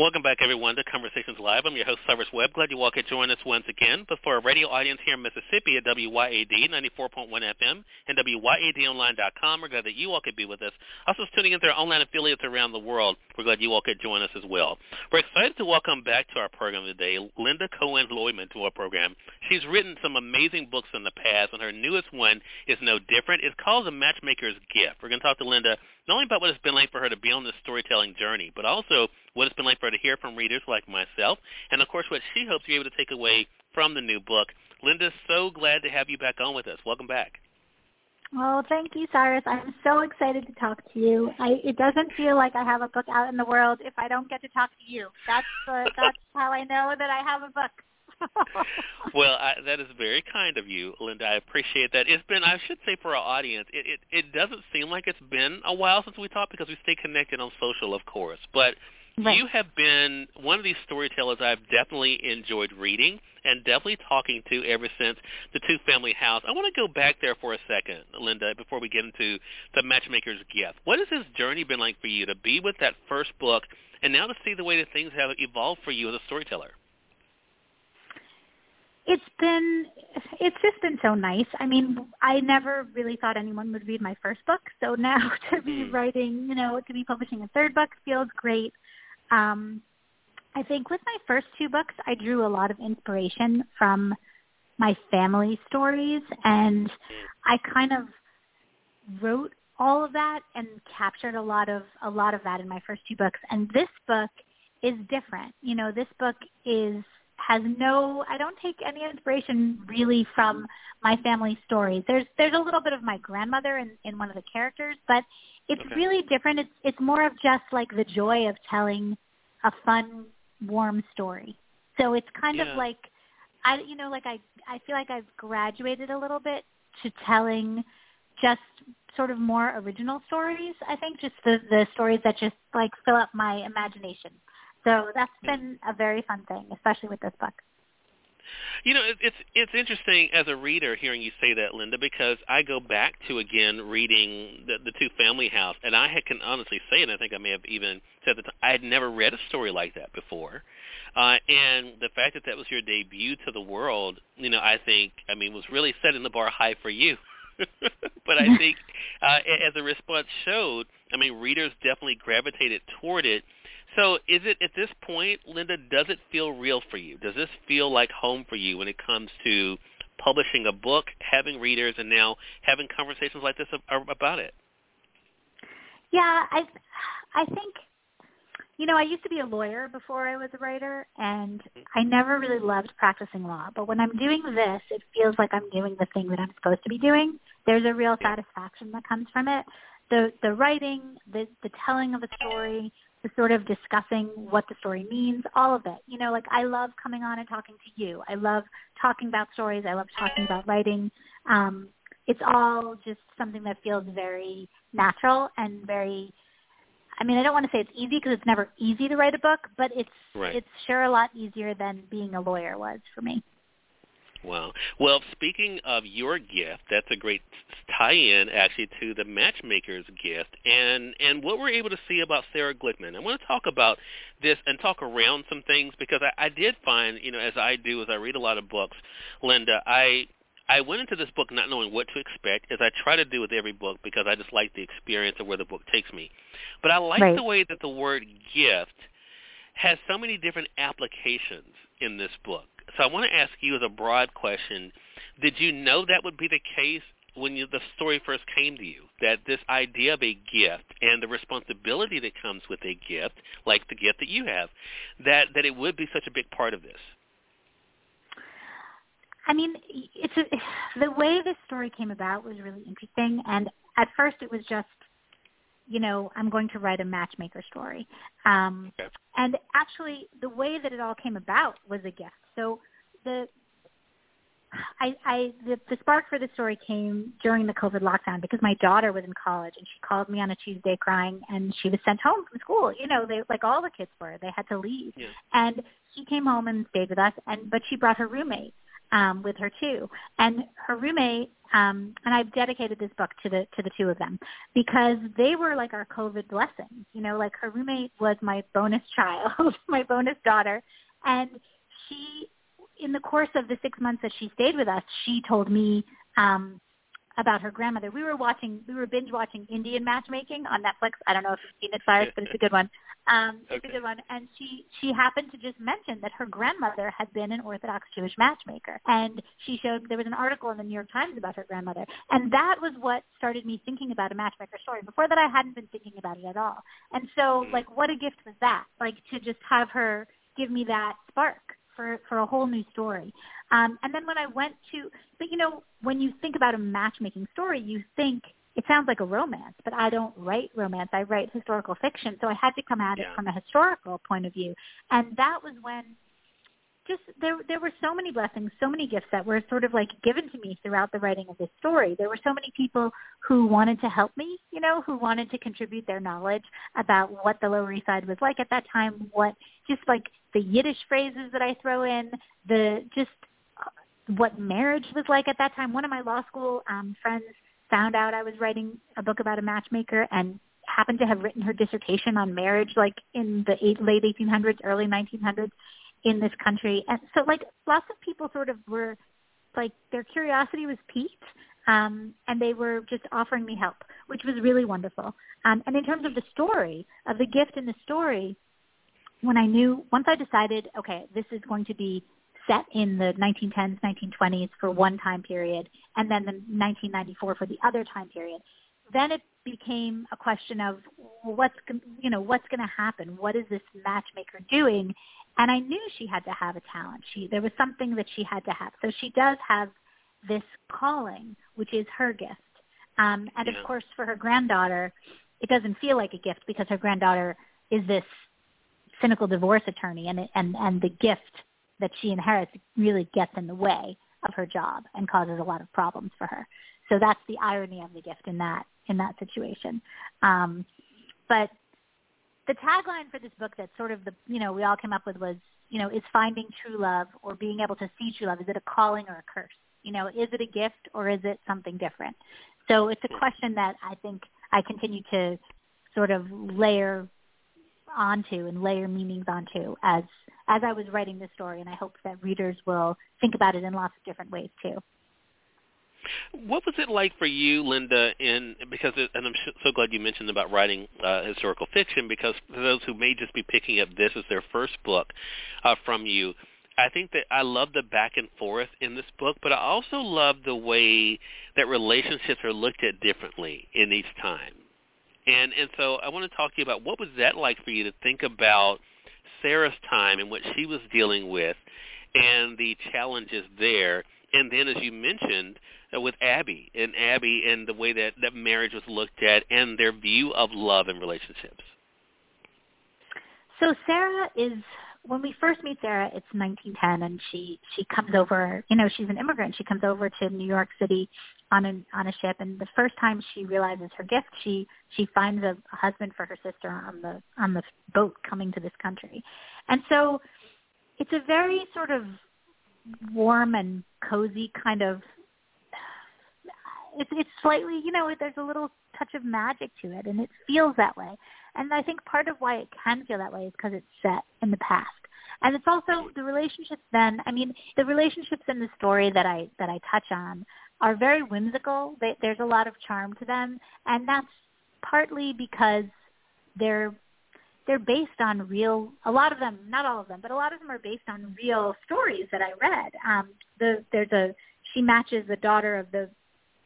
Welcome back, everyone, to Conversations Live. I'm your host, Cyrus Webb. Glad you all could join us once again. But for a radio audience here in Mississippi at WYAD 94.1 FM and WYADonline.com, we're glad that you all could be with us. Also tuning into our online affiliates around the world, we're glad you all could join us as well. We're excited to welcome back to our program today Lynda Cohen Loigman to our program. She's written some amazing books in the past, and her newest one is no different. It's called The Matchmaker's Gift. We're going to talk to Lynda not only about what it's been like for her to be on this storytelling journey, but also what it's been like for her to hear from readers like myself, and of course what she hopes you're able to take away from the new book. Lynda, so glad to have you back on with us. Welcome back. Oh, thank you, Cyrus. I'm so excited to talk to you. I, it doesn't feel like I have a book out in the world if I don't get to talk to you. That's uh, that's how I know that I have a book. Well, I, that is very kind of you, Lynda. I appreciate that. It's been, I should say, for our audience, it, it it doesn't seem like it's been a while since we talked because we stay connected on social, of course. But right. you have been one of these storytellers I've definitely enjoyed reading and definitely talking to ever since the Two Family House. I want to go back there for a second, Lynda, before we get into the Matchmaker's Gift. What has this journey been like for you to be with that first book and now to see the way that things have evolved for you as a storyteller? It's been it's just been so nice. I mean, I never really thought anyone would read my first book, so now to be mm-hmm. writing, you know, to be publishing a third book feels great. Um, I think with my first two books, I drew a lot of inspiration from my family stories, and I kind of wrote all of that and captured a lot of a lot of that in my first two books. And this book is different. You know, this book is has no I don't take any inspiration really from my family stories. There's there's a little bit of my grandmother in, in one of the characters, but it's okay. really different. It's it's more of just like the joy of telling a fun, warm story. So it's kind yeah. of like I you know, like I I feel like I've graduated a little bit to telling just sort of more original stories. I think just the the stories that just like fill up my imagination. So that's been a very fun thing, especially with this book. You know, it's it's interesting as a reader hearing you say that, Lynda, because I go back to again reading the, the Two Family House, and I can honestly say, and I think I may have even said that I had never read a story like that before, uh, and the fact that that was your debut to the world, you know, I think, I mean, was really setting the bar high for you. but I think, uh, as the response showed, I mean, readers definitely gravitated toward it so is it at this point, Lynda, does it feel real for you? Does this feel like home for you when it comes to publishing a book, having readers, and now having conversations like this about it? Yeah, I I think you know, I used to be a lawyer before I was a writer and I never really loved practicing law, but when I'm doing this, it feels like I'm doing the thing that I'm supposed to be doing. There's a real satisfaction that comes from it. The the writing, the the telling of a story, the sort of discussing what the story means, all of it. You know, like I love coming on and talking to you. I love talking about stories. I love talking about writing. Um, it's all just something that feels very natural and very. I mean, I don't want to say it's easy because it's never easy to write a book, but it's right. it's sure a lot easier than being a lawyer was for me. Wow. Well, speaking of your gift, that's a great tie-in actually to the matchmaker's gift and and what we're able to see about Sarah Glickman. I want to talk about this and talk around some things because I, I did find, you know, as I do as I read a lot of books, Lynda, I I went into this book not knowing what to expect, as I try to do with every book because I just like the experience of where the book takes me. But I like right. the way that the word gift has so many different applications in this book. So I want to ask you as a broad question, did you know that would be the case when you, the story first came to you, that this idea of a gift and the responsibility that comes with a gift, like the gift that you have, that, that it would be such a big part of this? I mean, it's a, the way this story came about was really interesting, and at first it was just, you know, I'm going to write a matchmaker story, um, okay. and actually the way that it all came about was a gift. So the I, I the, the spark for the story came during the COVID lockdown because my daughter was in college and she called me on a Tuesday crying and she was sent home from school. You know, they like all the kids were. They had to leave. Yeah. And she came home and stayed with us and but she brought her roommate um with her too. And her roommate um and I've dedicated this book to the to the two of them because they were like our COVID blessings. You know, like her roommate was my bonus child, my bonus daughter and she in the course of the six months that she stayed with us, she told me um, about her grandmother. We were watching, we were binge watching Indian matchmaking on Netflix. I don't know if you've seen it, Cyrus, but it's a good one. Um, okay. It's a good one. And she she happened to just mention that her grandmother had been an Orthodox Jewish matchmaker, and she showed there was an article in the New York Times about her grandmother, and that was what started me thinking about a matchmaker story. Before that, I hadn't been thinking about it at all. And so, like, what a gift was that? Like to just have her give me that spark for for a whole new story. Um, and then when I went to, but you know, when you think about a matchmaking story, you think it sounds like a romance, but I don't write romance. I write historical fiction, so I had to come at Yeah. it from a historical point of view. And that was when just there there were so many blessings, so many gifts that were sort of like given to me throughout the writing of this story. There were so many people who wanted to help me, you know, who wanted to contribute their knowledge about what the Lower East Side was like at that time, what just like the Yiddish phrases that I throw in, the just uh, what marriage was like at that time. One of my law school um, friends found out I was writing a book about a matchmaker and happened to have written her dissertation on marriage like in the eight, late 1800s, early 1900s in this country. And so like lots of people sort of were like their curiosity was piqued um, and they were just offering me help, which was really wonderful. Um, and in terms of the story, of the gift in the story, when I knew, once I decided, okay, this is going to be set in the 1910s, 1920s for one time period, and then the 1994 for the other time period, then it became a question of what's you know what's going to happen. What is this matchmaker doing? And I knew she had to have a talent. She there was something that she had to have. So she does have this calling, which is her gift. Um, and Yeah. of course, for her granddaughter, it doesn't feel like a gift because her granddaughter is this cynical divorce attorney, and and and the gift that she inherits really gets in the way of her job and causes a lot of problems for her. So that's the irony of the gift in that in that situation. Um, but the tagline for this book that sort of the you know we all came up with was you know is finding true love or being able to see true love is it a calling or a curse you know is it a gift or is it something different so it's a question that i think i continue to sort of layer onto and layer meanings onto as as i was writing this story and i hope that readers will think about it in lots of different ways too What was it like for you, Lynda? In because, it, and I'm so glad you mentioned about writing uh, historical fiction, because for those who may just be picking up this as their first book uh, from you, I think that I love the back and forth in this book, but I also love the way that relationships are looked at differently in each time. And and so I want to talk to you about what was that like for you to think about Sarah's time and what she was dealing with, and the challenges there, and then as you mentioned uh, with Abby and Abby and the way that that marriage was looked at and their view of love and relationships. So Sarah is when we first meet Sarah, it's 1910, and she she comes over. You know, she's an immigrant. She comes over to New York City on an on a ship, and the first time she realizes her gift, she she finds a, a husband for her sister on the on the boat coming to this country, and so it's a very sort of warm and cozy kind of. It's it's slightly you know there's a little touch of magic to it, and it feels that way. And I think part of why it can feel that way is because it's set in the past. And it's also the relationships then, I mean, the relationships in the story that I that I touch on are very whimsical. They, there's a lot of charm to them, and that's partly because they're they're based on real a lot of them, not all of them, but a lot of them are based on real stories that I read. Um the there's a she matches the daughter of the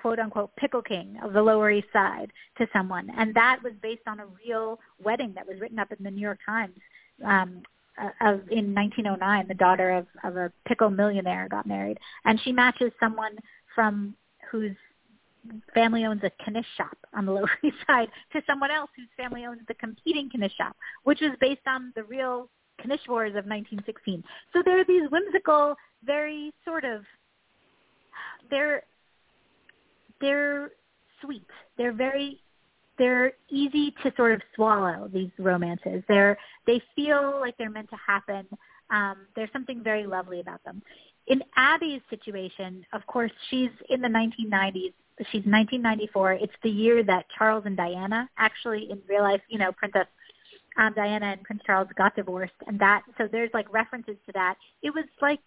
quote unquote pickle king of the Lower East Side to someone, and that was based on a real wedding that was written up in the New York Times um, uh, of in 1909. The daughter of of a pickle millionaire got married, and she matches someone from whose family owns a knish shop on the Lower East Side to someone else whose family owns the competing knish shop, which is based on the real knish wars of 1916. So there are these whimsical, very sort of they're they're sweet. They're very they're easy to sort of swallow these romances. They're they feel like they're meant to happen. Um, there's something very lovely about them. In Abby's situation, of course, she's in the 1990s. She's 1994. It's the year that Charles and Diana actually in real life, you know, Princess um, Diana and Prince Charles got divorced, and that so there's like references to that. It was like,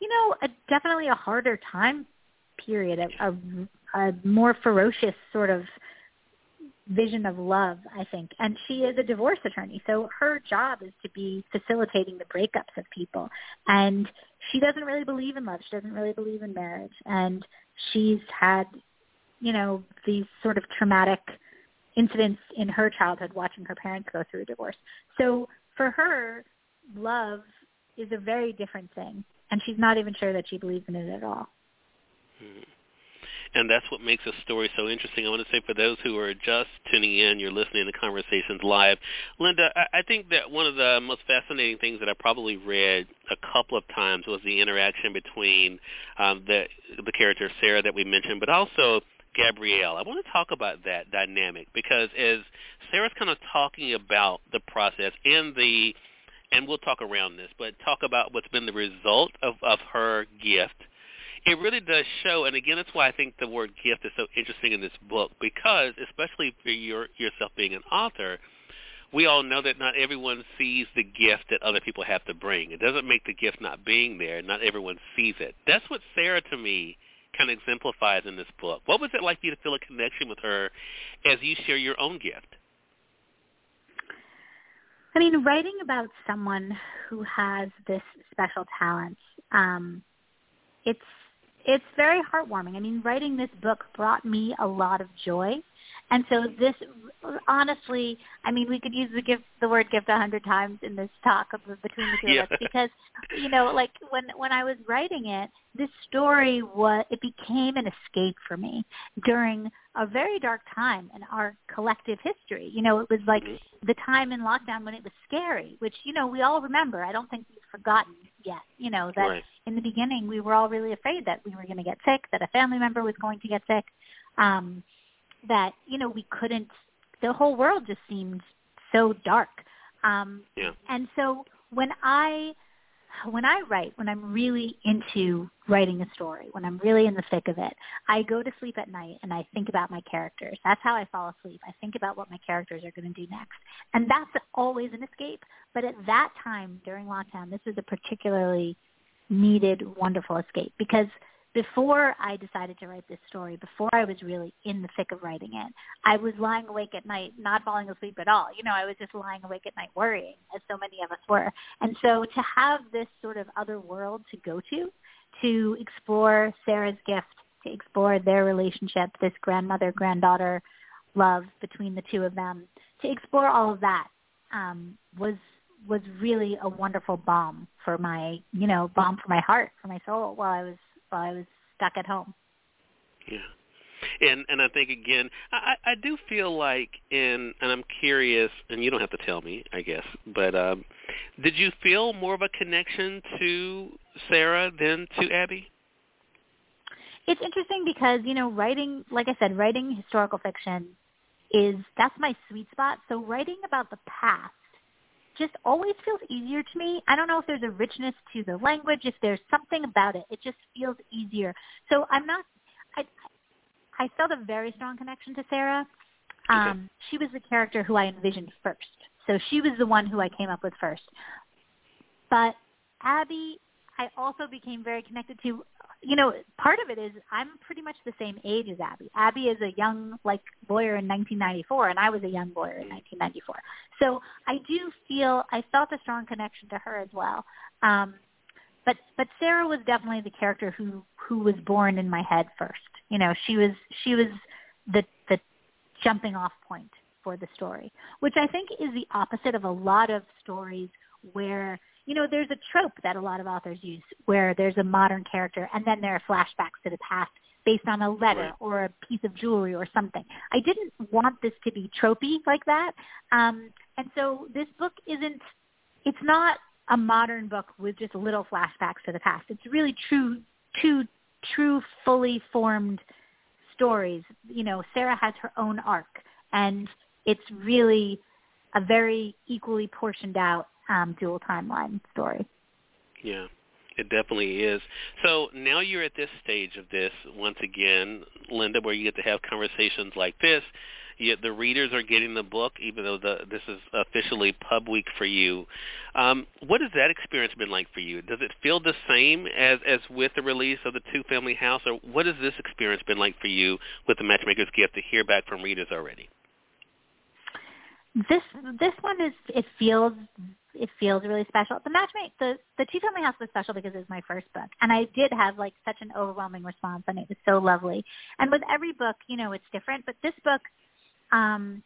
you know, a, definitely a harder time period, a, a, a more ferocious sort of vision of love, I think. And she is a divorce attorney, so her job is to be facilitating the breakups of people. And she doesn't really believe in love. She doesn't really believe in marriage. And she's had, you know, these sort of traumatic incidents in her childhood watching her parents go through a divorce. So for her, love is a very different thing. And she's not even sure that she believes in it at all. Mm-hmm and that's what makes a story so interesting. I want to say for those who are just tuning in, you're listening to Conversations Live. Lynda, I, I think that one of the most fascinating things that I probably read a couple of times was the interaction between um, the the character Sarah that we mentioned, but also Gabrielle. I want to talk about that dynamic because as Sarah's kind of talking about the process and the and we'll talk around this, but talk about what's been the result of, of her gift it really does show, and again, that's why I think the word gift is so interesting in this book because, especially for your, yourself being an author, we all know that not everyone sees the gift that other people have to bring. It doesn't make the gift not being there. Not everyone sees it. That's what Sarah, to me, kind of exemplifies in this book. What was it like for you to feel a connection with her as you share your own gift? I mean, writing about someone who has this special talent, um, it's it's very heartwarming. I mean, writing this book brought me a lot of joy. And so this, honestly, I mean, we could use the gift, the word gift a hundred times in this talk of, between the two yeah. of us because, you know, like when when I was writing it, this story was it became an escape for me during a very dark time in our collective history. You know, it was like mm-hmm. the time in lockdown when it was scary, which you know we all remember. I don't think we've forgotten yet. You know that right. In the beginning we were all really afraid that we were going to get sick, that a family member was going to get sick. Um, that you know we couldn't the whole world just seemed so dark um yeah. and so when i when i write when i'm really into writing a story when i'm really in the thick of it i go to sleep at night and i think about my characters that's how i fall asleep i think about what my characters are going to do next and that's always an escape but at that time during lockdown this was a particularly needed wonderful escape because before I decided to write this story, before I was really in the thick of writing it, I was lying awake at night, not falling asleep at all. You know, I was just lying awake at night worrying, as so many of us were. And so to have this sort of other world to go to, to explore Sarah's gift, to explore their relationship, this grandmother granddaughter love between the two of them, to explore all of that um, was was really a wonderful balm for my, you know, balm for my heart, for my soul while I was while I was stuck at home. Yeah. And and I think again, I I do feel like in and I'm curious, and you don't have to tell me, I guess, but um, did you feel more of a connection to Sarah than to Abby? It's interesting because you know, writing, like I said, writing historical fiction is that's my sweet spot. So writing about the past just always feels easier to me. I don't know if there's a richness to the language, if there's something about it. It just feels easier. So I'm not. I I felt a very strong connection to Sarah. Um, okay. She was the character who I envisioned first. So she was the one who I came up with first. But Abby, I also became very connected to you know, part of it is I'm pretty much the same age as Abby. Abby is a young like lawyer in 1994, and I was a young lawyer in 1994. So I do feel I felt a strong connection to her as well. Um, but but Sarah was definitely the character who who was born in my head first. You know, she was she was the the jumping off point for the story, which I think is the opposite of a lot of stories where you know, there's a trope that a lot of authors use where there's a modern character and then there are flashbacks to the past based on a letter right. or a piece of jewelry or something. I didn't want this to be tropey like that. Um, and so this book isn't, it's not a modern book with just little flashbacks to the past. It's really true, two true, fully formed stories. You know, Sarah has her own arc, and it's really a very equally portioned out um, dual timeline story. Yeah. It definitely is. So now you're at this stage of this once again, Lynda, where you get to have conversations like this. Yet the readers are getting the book, even though the, this is officially pub week for you. Um, what has that experience been like for you? Does it feel the same as as with the release of the Two Family House, or what has this experience been like for you with the Matchmaker's Gift to hear back from readers already? This this one is it feels it feels really special. The matchmate, the the Two Family House was special because it was my first book, and I did have like such an overwhelming response, and it was so lovely. And with every book, you know, it's different, but this book, um,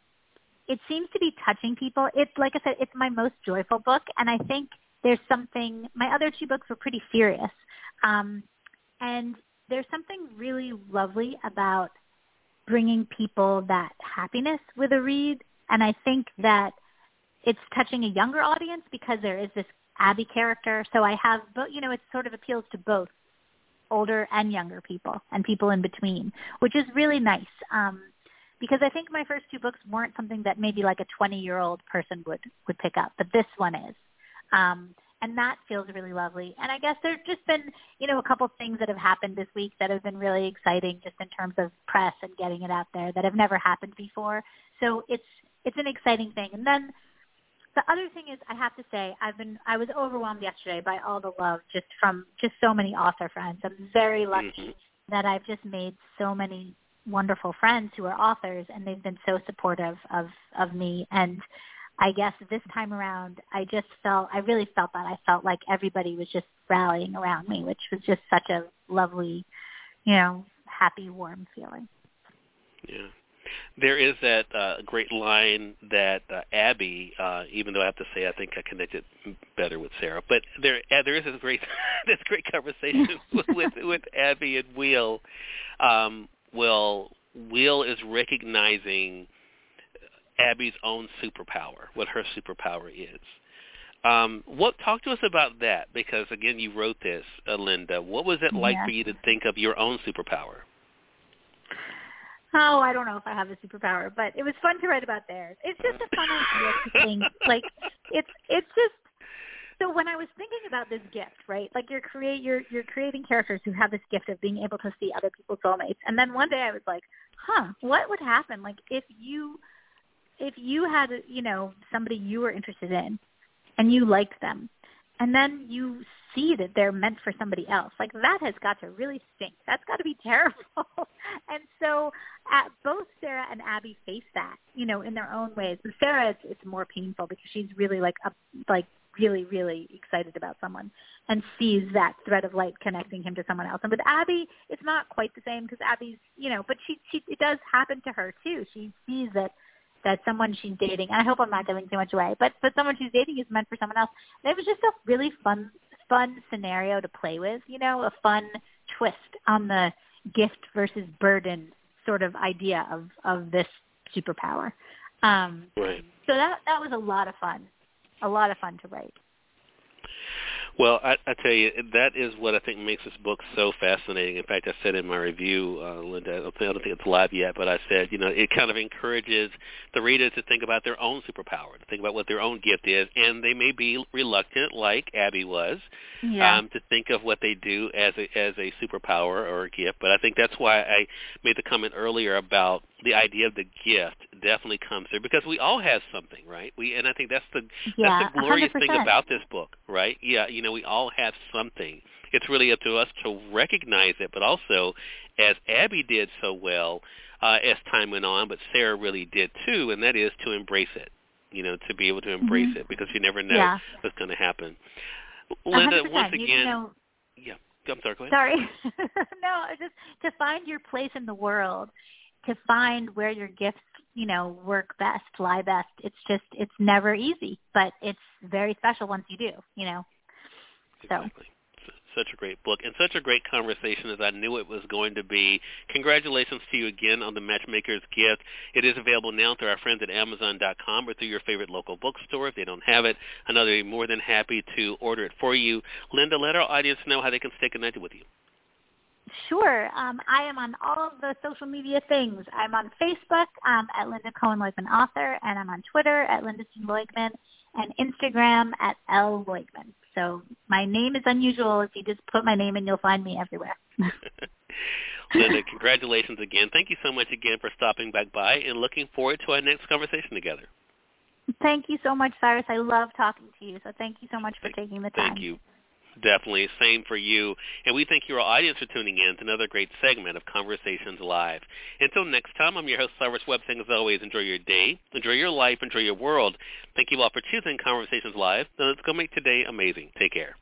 it seems to be touching people. It's like I said, it's my most joyful book, and I think there's something. My other two books were pretty serious, um, and there's something really lovely about bringing people that happiness with a read, and I think that it's touching a younger audience because there is this Abby character. So I have, but you know, it sort of appeals to both older and younger people and people in between, which is really nice. Um, because I think my first two books weren't something that maybe like a 20 year old person would would pick up, but this one is. Um, and that feels really lovely. And I guess there's just been, you know, a couple things that have happened this week that have been really exciting just in terms of press and getting it out there that have never happened before. So it's it's an exciting thing. And then the other thing is I have to say I've been I was overwhelmed yesterday by all the love just from just so many author friends. I'm very lucky mm-hmm. that I've just made so many wonderful friends who are authors and they've been so supportive of of me and I guess this time around I just felt I really felt that I felt like everybody was just rallying around me which was just such a lovely you know happy warm feeling. Yeah there is that uh, great line that uh, Abby, uh, even though I have to say I think I connected better with Sarah, but there uh, there is this great this great conversation with, with Abby and Will. Um, Will Will is recognizing Abby's own superpower, what her superpower is. Um, what talk to us about that? Because again, you wrote this, uh, Lynda. What was it like yeah. for you to think of your own superpower? Oh, I don't know if I have a superpower, but it was fun to write about theirs. It's just a fun think. Like it's it's just so when I was thinking about this gift, right? Like you're create you're you're creating characters who have this gift of being able to see other people's soulmates. And then one day I was like, huh, what would happen like if you if you had you know somebody you were interested in and you liked them and then you see that they're meant for somebody else. Like that has got to really stink. That's got to be terrible. and so at, both Sarah and Abby face that, you know, in their own ways. With Sarah, it's, it's more painful because she's really like a, like really really excited about someone and sees that thread of light connecting him to someone else. And with Abby, it's not quite the same because Abby's, you know, but she she it does happen to her too. She sees that that someone she's dating, and I hope I'm not giving too much away, but but someone she's dating is meant for someone else. And it was just a really fun fun scenario to play with, you know, a fun twist on the gift versus burden sort of idea of of this superpower. Um, right. So that that was a lot of fun, a lot of fun to write. Well, I, I tell you, that is what I think makes this book so fascinating. In fact, I said in my review, uh, Lynda, I don't, think, I don't think it's live yet, but I said, you know, it kind of encourages the reader to think about their own superpower, to think about what their own gift is, and they may be reluctant, like Abby was, yeah. um, to think of what they do as a as a superpower or a gift. But I think that's why I made the comment earlier about the idea of the gift definitely comes through because we all have something, right? We and I think that's the yeah, that's the glorious 100%. thing about this book, right? Yeah, you know, we all have something. It's really up to us to recognize it, but also, as Abby did so well uh, as time went on, but Sarah really did too, and that is to embrace it. You know, to be able to embrace mm-hmm. it because you never know yeah. what's going to happen. Lynda, 100%. once You again, know, yeah. I'm sorry. Sorry. no, just to find your place in the world, to find where your gifts, you know, work best, lie best. It's just it's never easy, but it's very special once you do, you know. Exactly. Such a great book and such a great conversation as I knew it was going to be. Congratulations to you again on the Matchmaker's Gift. It is available now through our friends at Amazon.com or through your favorite local bookstore. If they don't have it, I know they'd be more than happy to order it for you. Lynda, let our audience know how they can stay connected with you. Sure. Um, I am on all of the social media things. I'm on Facebook um, at Lynda Cohen Loigman Author, and I'm on Twitter at Lynda C. Loigman, and Instagram at L Loigman. So my name is unusual. If you just put my name in, you'll find me everywhere. Lynda, congratulations again. Thank you so much again for stopping back by, and looking forward to our next conversation together. Thank you so much, Cyrus. I love talking to you. So thank you so much for thank, taking the time. Thank you. Definitely. Same for you. And we thank your audience for tuning in to another great segment of Conversations Live. Until next time, I'm your host, Cyrus Webb, saying as always, enjoy your day, enjoy your life, enjoy your world. Thank you all for choosing Conversations Live. Now let's go make today amazing. Take care.